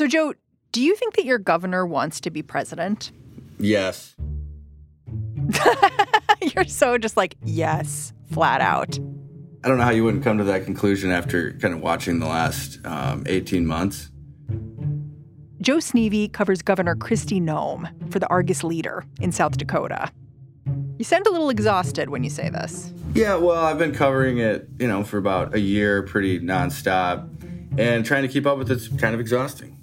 So, Joe, do you think that your governor wants to be president? Yes. You're so just like, yes, flat out. I don't know how you wouldn't come to that conclusion after kind of watching the last um, 18 months. Joe Sneve covers Governor Kristi Noem for the Argus Leader in South Dakota. You sound a little exhausted when you say this. Yeah, well, I've been covering it, you know, for about a year, pretty nonstop, and trying to keep up with it's kind of exhausting.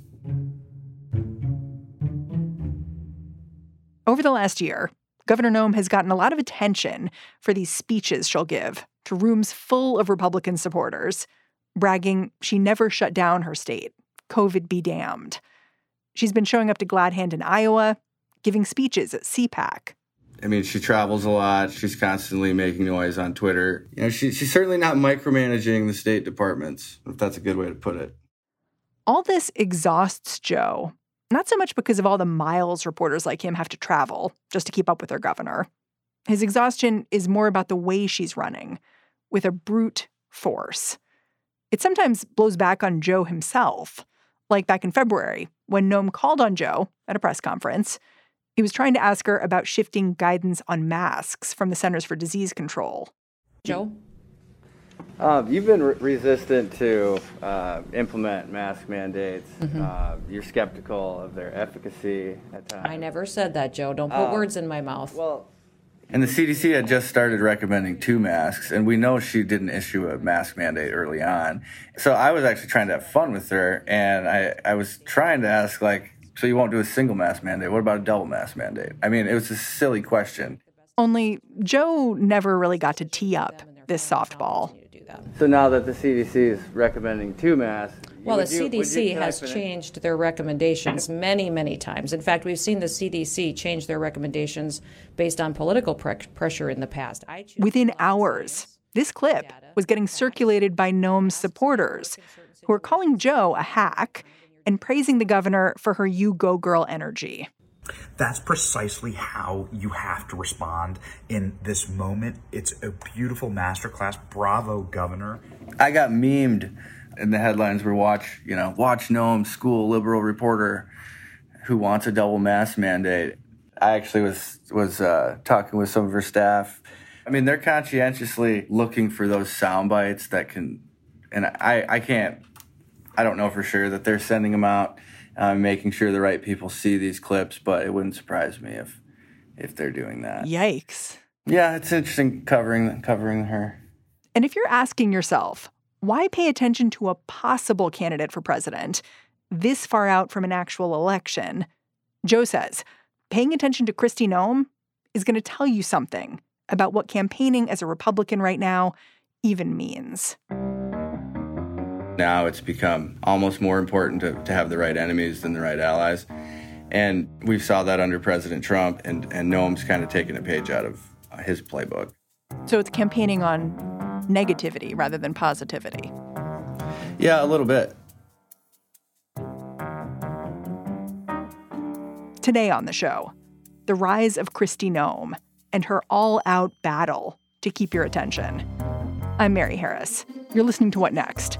Over the last year, Governor Noem has gotten a lot of attention for these speeches she'll give to rooms full of Republican supporters, bragging she never shut down her state. COVID be damned. She's been showing up to Glad Hand in Iowa, giving speeches at CPAC. I mean, she travels a lot. She's constantly making noise on Twitter. You know, she, she's certainly not micromanaging the state departments, if that's a good way to put it. All this exhausts Joe not so much because of all the miles reporters like him have to travel just to keep up with their governor. His exhaustion is more about the way she's running, with a brute force. It sometimes blows back on Joe himself, like back in February when Noem called on Joe at a press conference. He was trying to ask her about shifting guidance on masks from the Centers for Disease Control. Joe? Um, you've been re- resistant to uh, implement mask mandates. Mm-hmm. Uh, you're skeptical of their efficacy at times. I never said that, Joe. Don't put uh, words in my mouth. Well, and the CDC had just started recommending two masks, and we know she didn't issue a mask mandate early on. So I was actually trying to have fun with her, and I, I was trying to ask, like, so you won't do a single mask mandate? What about a double mask mandate? I mean, it was a silly question. Only Joe never really got to tee up this softball that. So now that the CDC is recommending two masks, well, the you, CDC has changed their recommendations many, many times. In fact, we've seen the CDC change their recommendations based on political pre- pressure in the past. Within hours, this clip was getting circulated by Noem's supporters, who are calling Joe a hack and praising the governor for her "You Go Girl" energy. That's precisely how you have to respond in this moment. It's a beautiful masterclass. Bravo, Governor. I got memed in the headlines where watch, you know, watch Noem school liberal reporter who wants a double mask mandate. I actually was was uh, talking with some of her staff. I mean, they're conscientiously looking for those sound bites that can, and I I can't, I don't know for sure that they're sending them out uh, making sure the right people see these clips. But it wouldn't surprise me if if they're doing that. Yikes! Yeah, it's interesting covering covering her. And if you're asking yourself, why pay attention to a possible candidate for president this far out from an actual election? Joe says paying attention to Kristi Noem is going to tell you something about what campaigning as a Republican right now even means. Now it's become almost more important to, to have the right enemies than the right allies. And we saw that under President Trump, and, and Noem's kind of taken a page out of his playbook. So it's campaigning on negativity rather than positivity. Yeah, a little bit. Today on the show, the rise of Kristi Noem and her all out battle to keep your attention. I'm Mary Harris. You're listening to What Next?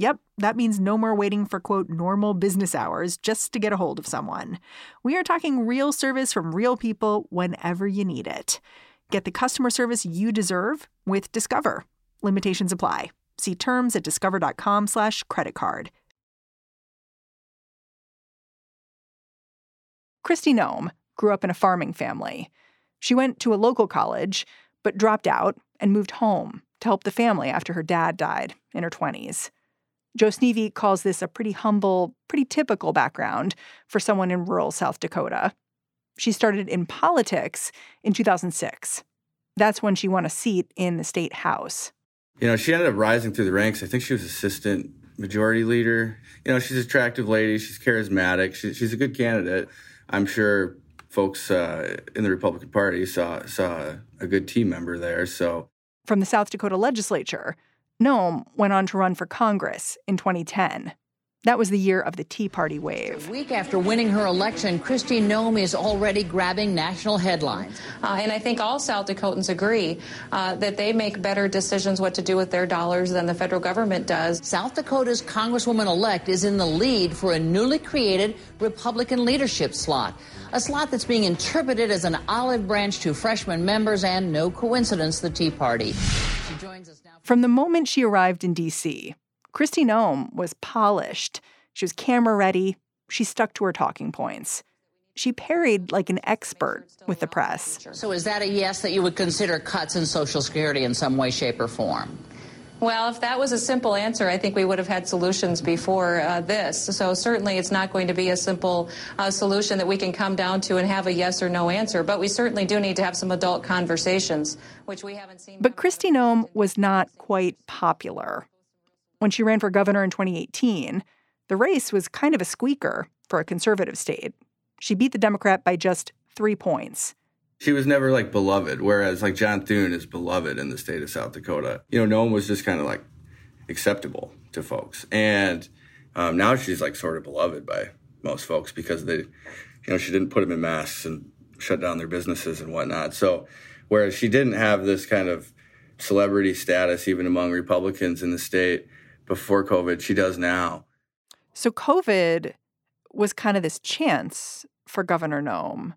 Yep, that means no more waiting for quote normal business hours just to get a hold of someone. We are talking real service from real people whenever you need it. Get the customer service you deserve with Discover. Limitations apply. See terms at discover.com/slash credit card. Kristi Noem grew up in a farming family. She went to a local college, but dropped out and moved home to help the family after her dad died in her 20s. Joe Sneve calls this a pretty humble, pretty typical background for someone in rural South Dakota. She started in politics in 2006. That's when she won a seat in the state house. You know, she ended up rising through the ranks. I think she was assistant majority leader. You know, she's an attractive lady. She's charismatic. She, she's a good candidate. I'm sure folks uh, in the Republican Party saw saw a good team member there. So, from the South Dakota legislature, Noem went on to run for Congress in 2010. That was the year of the Tea Party wave. A week after winning her election, Kristi Noem is already grabbing national headlines. Uh, and I think all South Dakotans agree uh, that they make better decisions what to do with their dollars than the federal government does. South Dakota's Congresswoman elect is in the lead for a newly created Republican leadership slot. A slot that's being interpreted as an olive branch to freshman members and no coincidence, the Tea Party. From the moment she arrived in D.C., Kristi Noem was polished. She was camera ready. She stuck to her talking points. She parried like an expert with the press. So, is that a yes that you would consider cuts in Social Security in some way, shape, or form? Well, if that was a simple answer, I think we would have had solutions before uh, this. So certainly it's not going to be a simple uh, solution that we can come down to and have a yes or no answer. But we certainly do need to have some adult conversations, which we haven't seen. But Kristi Noem was not quite popular. When she ran for governor in 2018, the race was kind of a squeaker for a conservative state. She beat the Democrat by just three points. She was never like beloved, whereas like John Thune is beloved in the state of South Dakota. You know, no one was just kind of like acceptable to folks. And um, now she's like sort of beloved by most folks because they, you know, she didn't put them in masks and shut down their businesses and whatnot. So, whereas she didn't have this kind of celebrity status even among Republicans in the state, before COVID. She does now. So COVID was kind of this chance for Governor Noem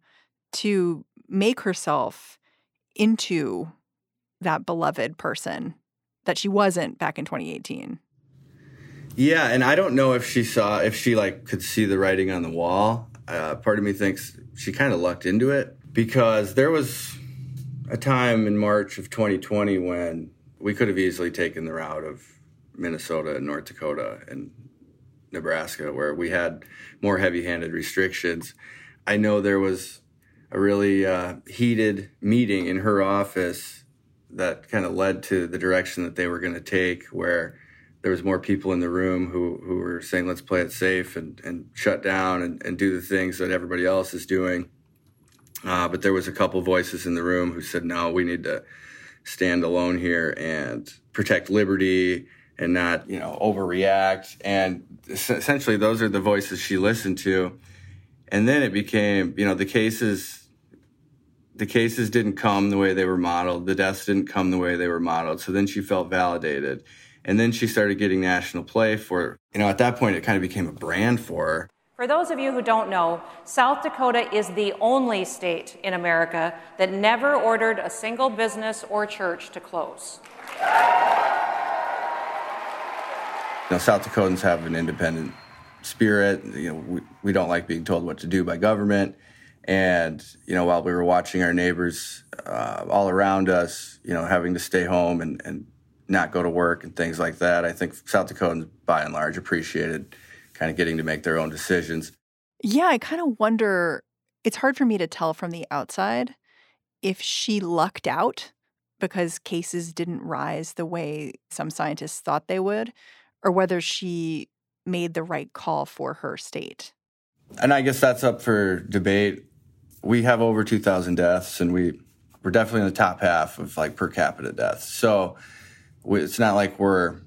to make herself into that beloved person that she wasn't back in 2018. Yeah, and I don't know if she saw if she like could see the writing on the wall. Uh, part of me thinks she kind of lucked into it because there was a time in March of 2020 when we could have easily taken the route of Minnesota and North Dakota and Nebraska, where we had more heavy handed restrictions. I know there was a really uh, heated meeting in her office that kind of led to the direction that they were going to take, where there was more people in the room who, who were saying, let's play it safe and, and shut down and, and do the things that everybody else is doing. Uh, but there was a couple voices in the room who said, no, we need to stand alone here and protect liberty and not you know overreact and essentially those are the voices she listened to and then it became you know the cases the cases didn't come the way they were modeled the deaths didn't come the way they were modeled so then she felt validated and then she started getting national play for you know at that point it kind of became a brand for her for those of you who don't know, South Dakota is the only state in America that never ordered a single business or church to close. know, South Dakotans have an independent spirit. You know, we, we don't like being told what to do by government. And, you know, while we were watching our neighbors uh, all around us, you know, having to stay home and, and not go to work and things like that, I think South Dakotans, by and large, appreciated kind of getting to make their own decisions. Yeah, I kind of wonder. It's hard for me to tell from the outside if she lucked out because cases didn't rise the way some scientists thought they would, or whether she made the right call for her state. And I guess that's up for debate. We have over 2,000 deaths, and we we're definitely in the top half of like per capita deaths. So we, it's not like we're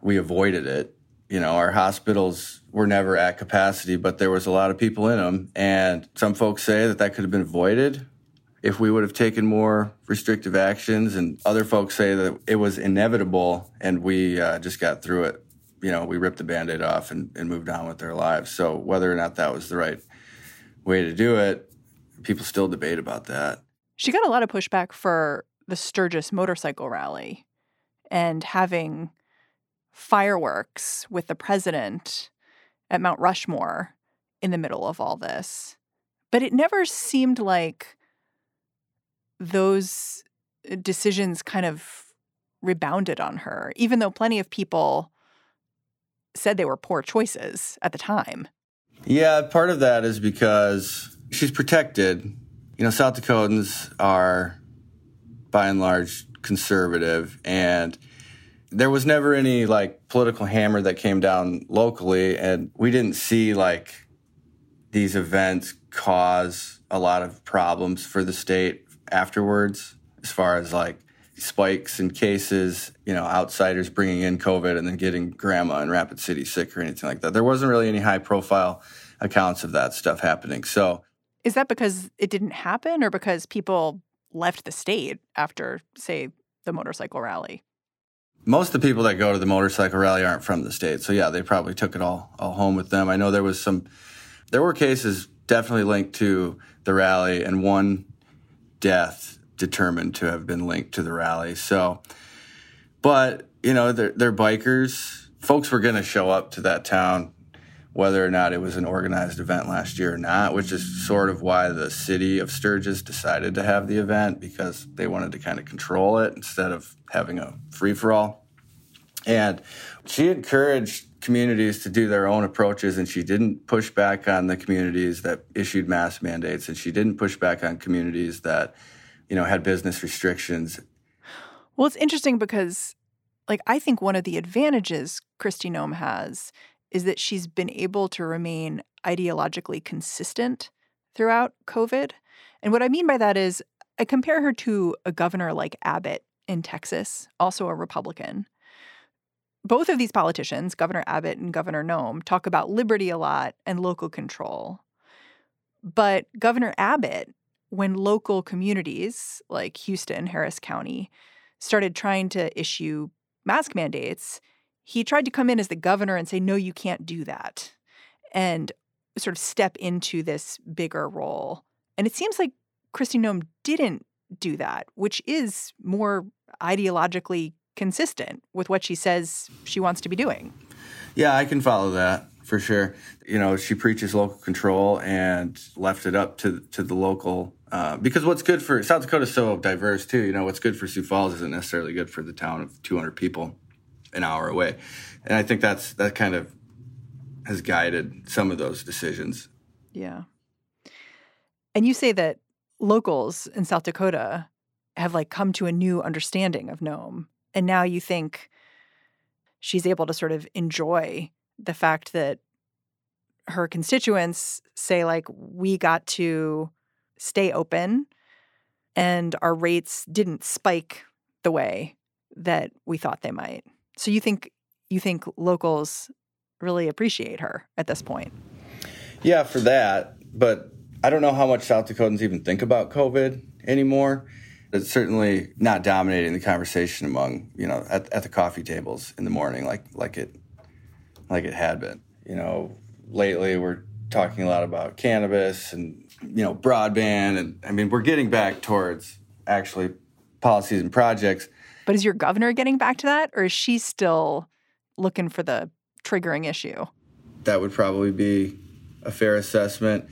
we avoided it. You know, our hospitals were never at capacity, but there was a lot of people in them, and some folks say that that could have been avoided if we would have taken more restrictive actions. And other folks say that it was inevitable and we uh, just got through it. You know, we ripped the band aid off and, and moved on with their lives. So whether or not that was the right way to do it, people still debate about that. She got a lot of pushback for the Sturgis motorcycle rally and having fireworks with the president at Mount Rushmore in the middle of all this. But it never seemed like those uh, decisions kind of rebounded on her, even though plenty of people said they were poor choices at the time. Yeah, part of that is because she's protected. You know, South Dakotans are by and large conservative, and there was never any like political hammer that came down locally, and we didn't see like these events cause a lot of problems for the state afterwards, as far as like spikes in cases, you know, outsiders bringing in COVID and then getting grandma in Rapid City sick or anything like that. There wasn't really any high profile accounts of that stuff happening. So, is that because it didn't happen or because people left the state after, say, the motorcycle rally? Most of the people that go to the motorcycle rally aren't from the state. So, yeah, they probably took it all, all home with them. I know there was some, there were cases definitely linked to the rally and one death determined to have been linked to the rally. So, but, you know, they're, they're bikers. Folks were going to show up to that town whether or not it was an organized event last year or not, which is sort of why the city of Sturgis decided to have the event because they wanted to kind of control it instead of having a free for all. And she encouraged communities to do their own approaches and she didn't push back on the communities that issued mask mandates and she didn't push back on communities that you know had business restrictions well it's interesting because like i think one of the advantages Kristi Noem has is that she's been able to remain ideologically consistent throughout COVID. And what I mean by that is, I compare her to a governor like Abbott in Texas, also a Republican. Both of these politicians, Governor Abbott and Governor Noem, talk about liberty a lot and local control. But Governor Abbott, when local communities like Houston, Harris County, started trying to issue mask mandates, he tried to come in as the governor and say, no, you can't do that, and sort of step into this bigger role. And it seems like Kristi Noem didn't do that, which is more ideologically consistent with what she says she wants to be doing. Yeah, I can follow that for sure. You know, she preaches local control and left it up to to the local. Uh, because what's good for South Dakota is so diverse too. You know, what's good for Sioux Falls isn't necessarily good for the town of 200 people an hour away. And I think that's that kind of has guided some of those decisions. Yeah. And you say that locals in South Dakota have like come to a new understanding of Noem. And now you think she's able to sort of enjoy the fact that her constituents say like we got to stay open and our rates didn't spike the way that we thought they might. So you think you think locals really appreciate her at this point? Yeah, for that. But I don't know how much South Dakotans even think about COVID anymore. It's certainly not dominating the conversation among you know at, at the coffee tables in the morning like like it like it had been. You know, lately we're talking a lot about cannabis and you know broadband and I mean we're getting back towards actually policies and projects but is your governor getting back to that, or is she still looking for the triggering issue? That would probably be a fair assessment.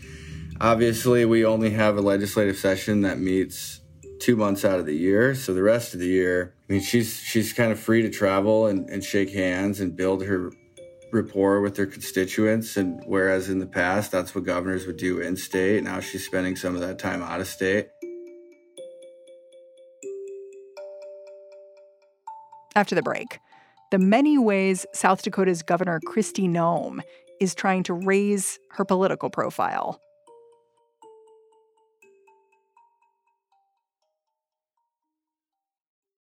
Obviously, we only have a legislative session that meets two months out of the year. So the rest of the year, I mean, she's she's kind of free to travel and, and shake hands and build her rapport with their constituents. And whereas in the past, that's what governors would do in state, now she's spending some of that time out of state. After the break. The many ways South Dakota's Governor Kristi Noem is trying to raise her political profile.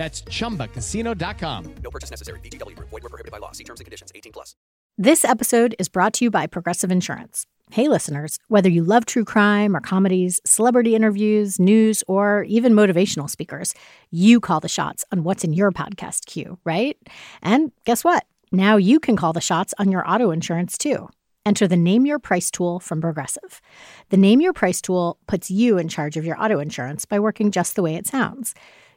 That's ChumbaCasino.com. No purchase necessary. VGW. Void were prohibited by law. See terms and conditions. 18 plus. This episode is brought to you by Progressive Insurance. Hey, listeners, whether you love true crime or comedies, celebrity interviews, news, or even motivational speakers, you call the shots on what's in your podcast queue, right? And guess what? Now you can call the shots on your auto insurance too. Enter the Name Your Price tool from Progressive. The Name Your Price tool puts you in charge of your auto insurance by working just the way it sounds.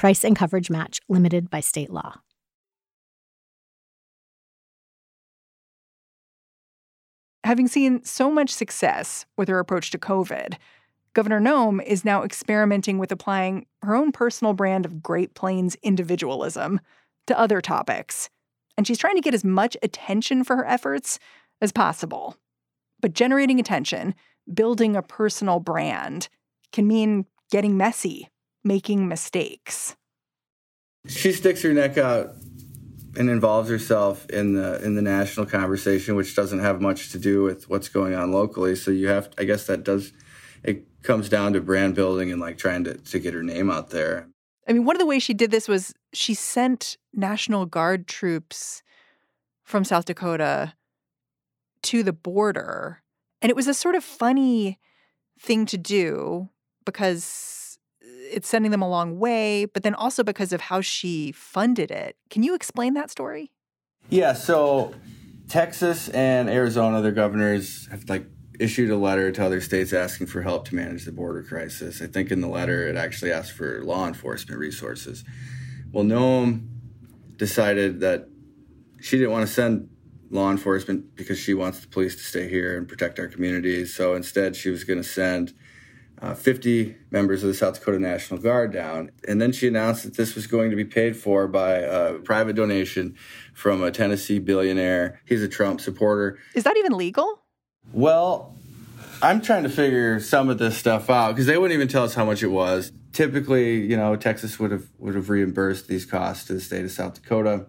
Price and coverage match limited by state law. Having seen so much success with her approach to COVID, Governor Noem is now experimenting with applying her own personal brand of Great Plains individualism to other topics. And she's trying to get as much attention for her efforts as possible. But generating attention, building a personal brand, can mean getting messy, making mistakes. She sticks her neck out and involves herself in the in the national conversation, which doesn't have much to do with what's going on locally. So you have, I guess, that does. It comes down to brand building and like trying to to get her name out there. I mean, one of the ways she did this was she sent National Guard troops from South Dakota to the border, and it was a sort of funny thing to do because it's sending them a long way, but then also because of how she funded it. Can you explain that story? Yeah, so Texas and Arizona, their governors have like issued a letter to other states asking for help to manage the border crisis. I think in the letter it actually asked for law enforcement resources. Well, Noem decided that she didn't want to send law enforcement because she wants the police to stay here and protect our communities. So instead, she was going to send uh, 50 members of the South Dakota National Guard down. And then she announced that this was going to be paid for by a private donation from a Tennessee billionaire. He's a Trump supporter. Is that even legal? Well, I'm trying to figure some of this stuff out because they wouldn't even tell us how much it was. Typically, you know, Texas would have would have reimbursed these costs to the state of South Dakota.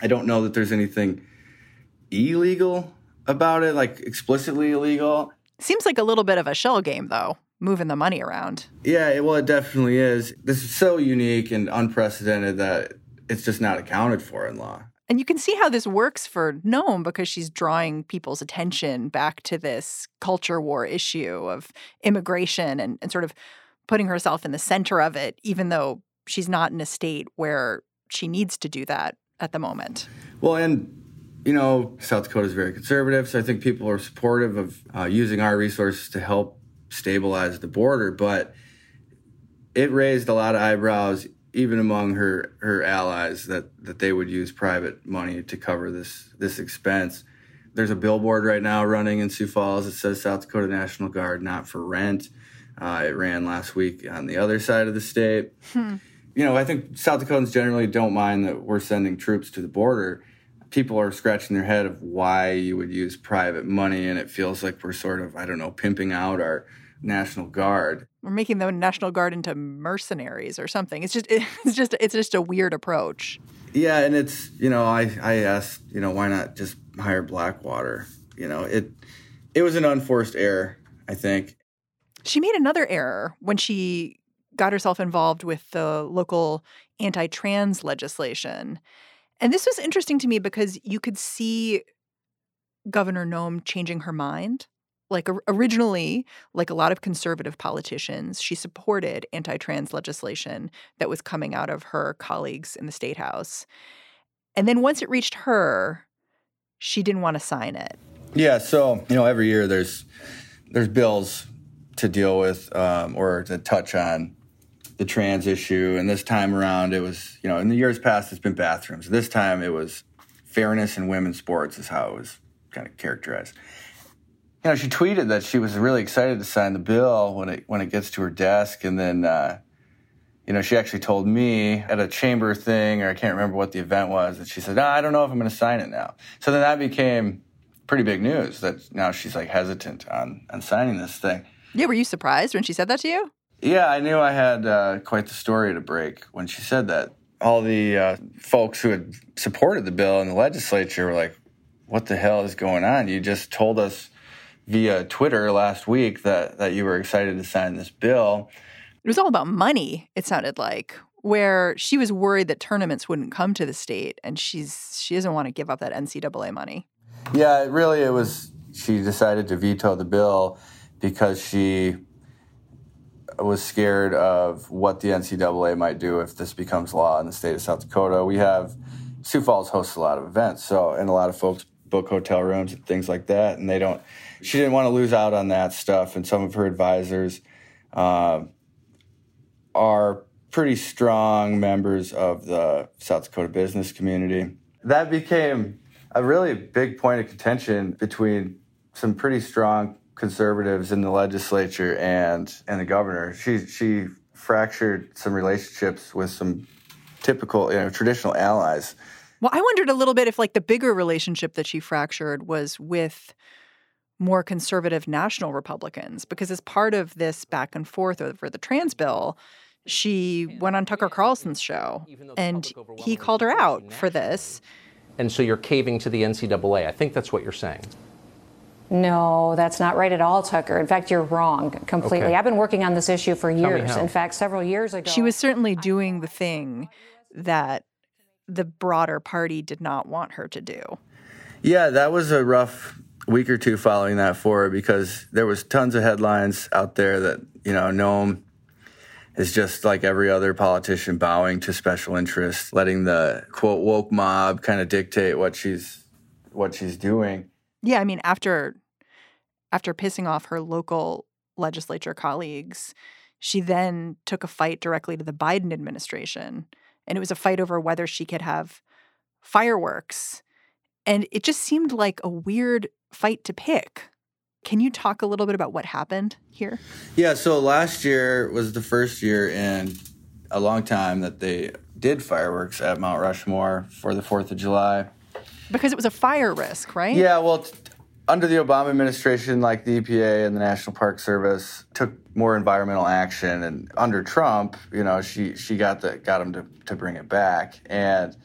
I don't know that there's anything illegal about it, like explicitly illegal. Seems like a little bit of a shell game, though moving the money around. Yeah, well, it definitely is. This is so unique and unprecedented that it's just not accounted for in law. And you can see how this works for Noem because she's drawing people's attention back to this culture war issue of immigration and, and sort of putting herself in the center of it, even though she's not in a state where she needs to do that at the moment. Well, and you know, South Dakota is very conservative, so I think people are supportive of uh, using our resources to help stabilize the border, but it raised a lot of eyebrows even among her her allies that that they would use private money to cover this this expense. There's a billboard right now running in Sioux Falls that says South Dakota National Guard not for rent. Uh, it ran last week on the other side of the state. Hmm. You know, I think South Dakotans generally don't mind that we're sending troops to the border. People are scratching their head of why you would use private money, and it feels like we're sort of, I don't know, pimping out our National Guard. We're making the National Guard into mercenaries or something. It's just it's just it's just a weird approach. Yeah, and it's you know I I asked you know why not just hire Blackwater? You know it it was an unforced error. I think she made another error when she got herself involved with the local anti-trans legislation. And this was interesting to me because you could see Governor Noem changing her mind. Like originally like a lot of conservative politicians she supported anti-trans legislation that was coming out of her colleagues in the state house. And then once it reached her she didn't want to sign it. Yeah so you know every year there's there's bills to deal with um, or to touch on the trans issue and this time around it was you know in the years past it's been bathrooms this time it was fairness in women's sports is how it was kind of characterized you know, she tweeted that she was really excited to sign the bill when it when it gets to her desk, and then, uh, you know, she actually told me at a chamber thing, or I can't remember what the event was, that she said, "No, I don't know if I'm going to sign it now." So then that became pretty big news that now she's like hesitant on on signing this thing. Yeah, were you surprised when she said that to you? Yeah, I knew I had uh, quite the story to break when she said that. All the uh, folks who had supported the bill in the legislature were like, "What the hell is going on? You just told us." via Twitter last week that that you were excited to sign this bill. It was all about money. It sounded like where she was worried that tournaments wouldn't come to the state, and she's she doesn't want to give up that NCAA money. Yeah, it really it was she decided to veto the bill because she was scared of what the NCAA might do if this becomes law in the state of South Dakota. We have Sioux Falls hosts a lot of events, so and a lot of folks book hotel rooms and things like that, and they don't. She didn't want to lose out on that stuff, and some of her advisors uh, are pretty strong members of the South Dakota business community. That became a really big point of contention between some pretty strong conservatives in the legislature and and the governor. She she fractured some relationships with some typical, you know, traditional allies. Well, I wondered a little bit if like the bigger relationship that she fractured was with more conservative national Republicans because as part of this back and forth over the trans bill, she went on Tucker Carlson's show and he called her out for this. And so you're caving to the NCAA. I think that's what you're saying. No, that's not right at all, Tucker. In fact, you're wrong completely. Okay. I've been working on this issue for years. In fact, several years ago. She was certainly doing the thing that the broader party did not want her to do. Yeah, that was a rough week or two following that for her because there was tons of headlines out there that you know Noem is just like every other politician bowing to special interests, letting the quote woke mob kind of dictate what she's what she's doing. Yeah, I mean after after pissing off her local legislature colleagues, she then took a fight directly to the Biden administration, and it was a fight over whether she could have fireworks. And it just seemed like a weird fight to pick. Can you talk a little bit about what happened here? Yeah, so last year was the first year in a long time that they did fireworks at Mount Rushmore for the 4th of July. Because it was a fire risk, right? Yeah, well, t- under the Obama administration, like the EPA and the National Park Service took more environmental action, and under Trump, you know, she she got the got him to to bring it back, and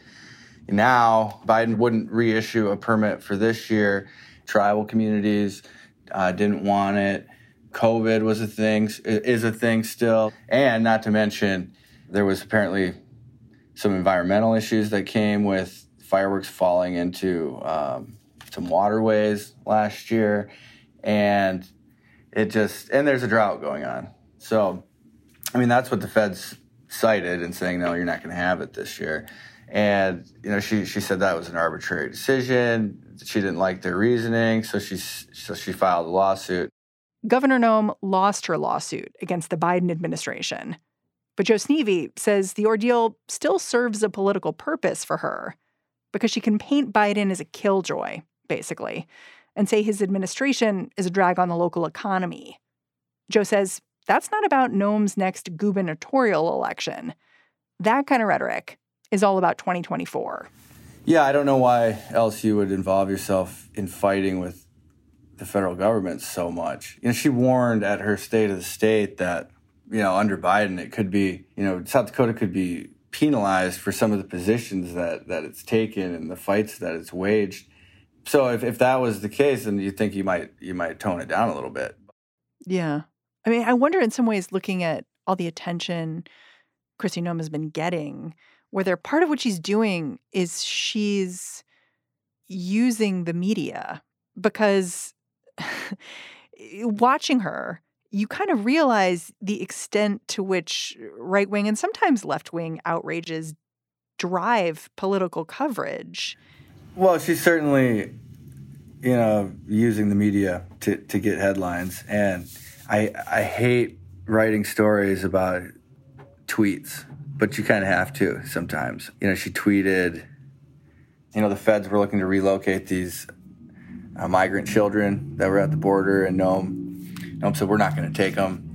now Biden wouldn't reissue a permit for this year. Tribal communities uh, didn't want it. COVID was a thing, is a thing still, and not to mention there was apparently some environmental issues that came with fireworks falling into um, some waterways last year, and it just and there's a drought going on. So, I mean, that's what the feds cited and saying, no, you're not going to have it this year. And you know, she she said that was an arbitrary decision. She didn't like their reasoning, so she so she filed a lawsuit. Governor Noem lost her lawsuit against the Biden administration. But Joe Sneve says the ordeal still serves a political purpose for her because she can paint Biden as a killjoy, basically, and say his administration is a drag on the local economy. Joe says that's not about Noem's next gubernatorial election. That kind of rhetoric is all about 2024. Yeah, I don't know why else you would involve yourself in fighting with the federal government so much. You know, she warned at her State of the State that, you know, under Biden, it could be, you know, South Dakota could be penalized for some of the positions that, that it's taken and the fights that it's waged. So if, if that was the case, then you think you might you might tone it down a little bit. Yeah. I mean, I wonder in some ways, looking at all the attention Chrissy Noem has been getting, whether part of what she's doing is she's using the media because watching her, you kind of realize the extent to which right wing and sometimes left wing outrages drive political coverage. Well, she's certainly, you know, using the media to, to get headlines. And I I hate writing stories about tweets, but you kind of have to sometimes. You know, she tweeted, you know, the feds were looking to relocate these uh, migrant children that were at the border, and Noem, Um, Noem said, we're not going to take them.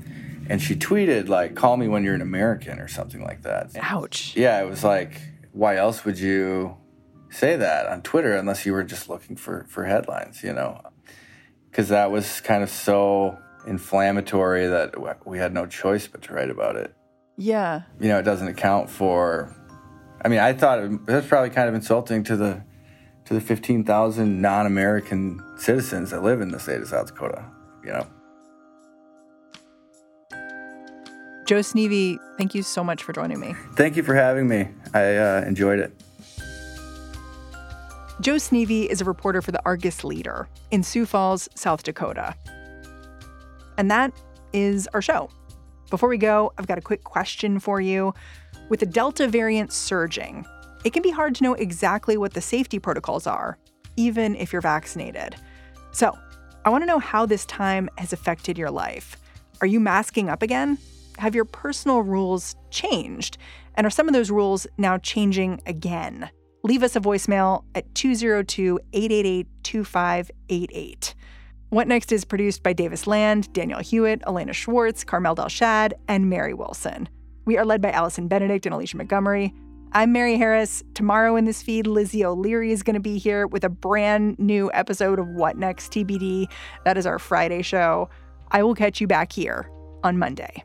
And she tweeted, like, call me when you're an American or something like that. Ouch. Yeah, it was like, why else would you say that on Twitter unless you were just looking for, for headlines, you know? Because that was kind of so inflammatory that we had no choice but to write about it. Yeah. You know, it doesn't account for. I mean, I thought that's probably kind of insulting to the to the 15,000 non-American citizens that live in the state of South Dakota, you know. Joe Sneve, thank you so much for joining me. Thank you for having me. I uh, enjoyed it. Joe Sneve is a reporter for the Argus Leader in Sioux Falls, South Dakota. And that is our show. Before we go, I've got a quick question for you. With the Delta variant surging, it can be hard to know exactly what the safety protocols are, even if you're vaccinated. So, I want to know how this time has affected your life. Are you masking up again? Have your personal rules changed? And are some of those rules now changing again? Leave us a voicemail at 202 888 2588. What Next is produced by Davis Land, Daniel Hewitt, Elena Schwartz, Carmel Delshad, and Mary Wilson. We are led by Allison Benedikt and Alicia Montgomery. I'm Mary Harris. Tomorrow in this feed, Lizzie O'Leary is going to be here with a brand new episode of What Next TBD. That is our Friday show. I will catch you back here on Monday.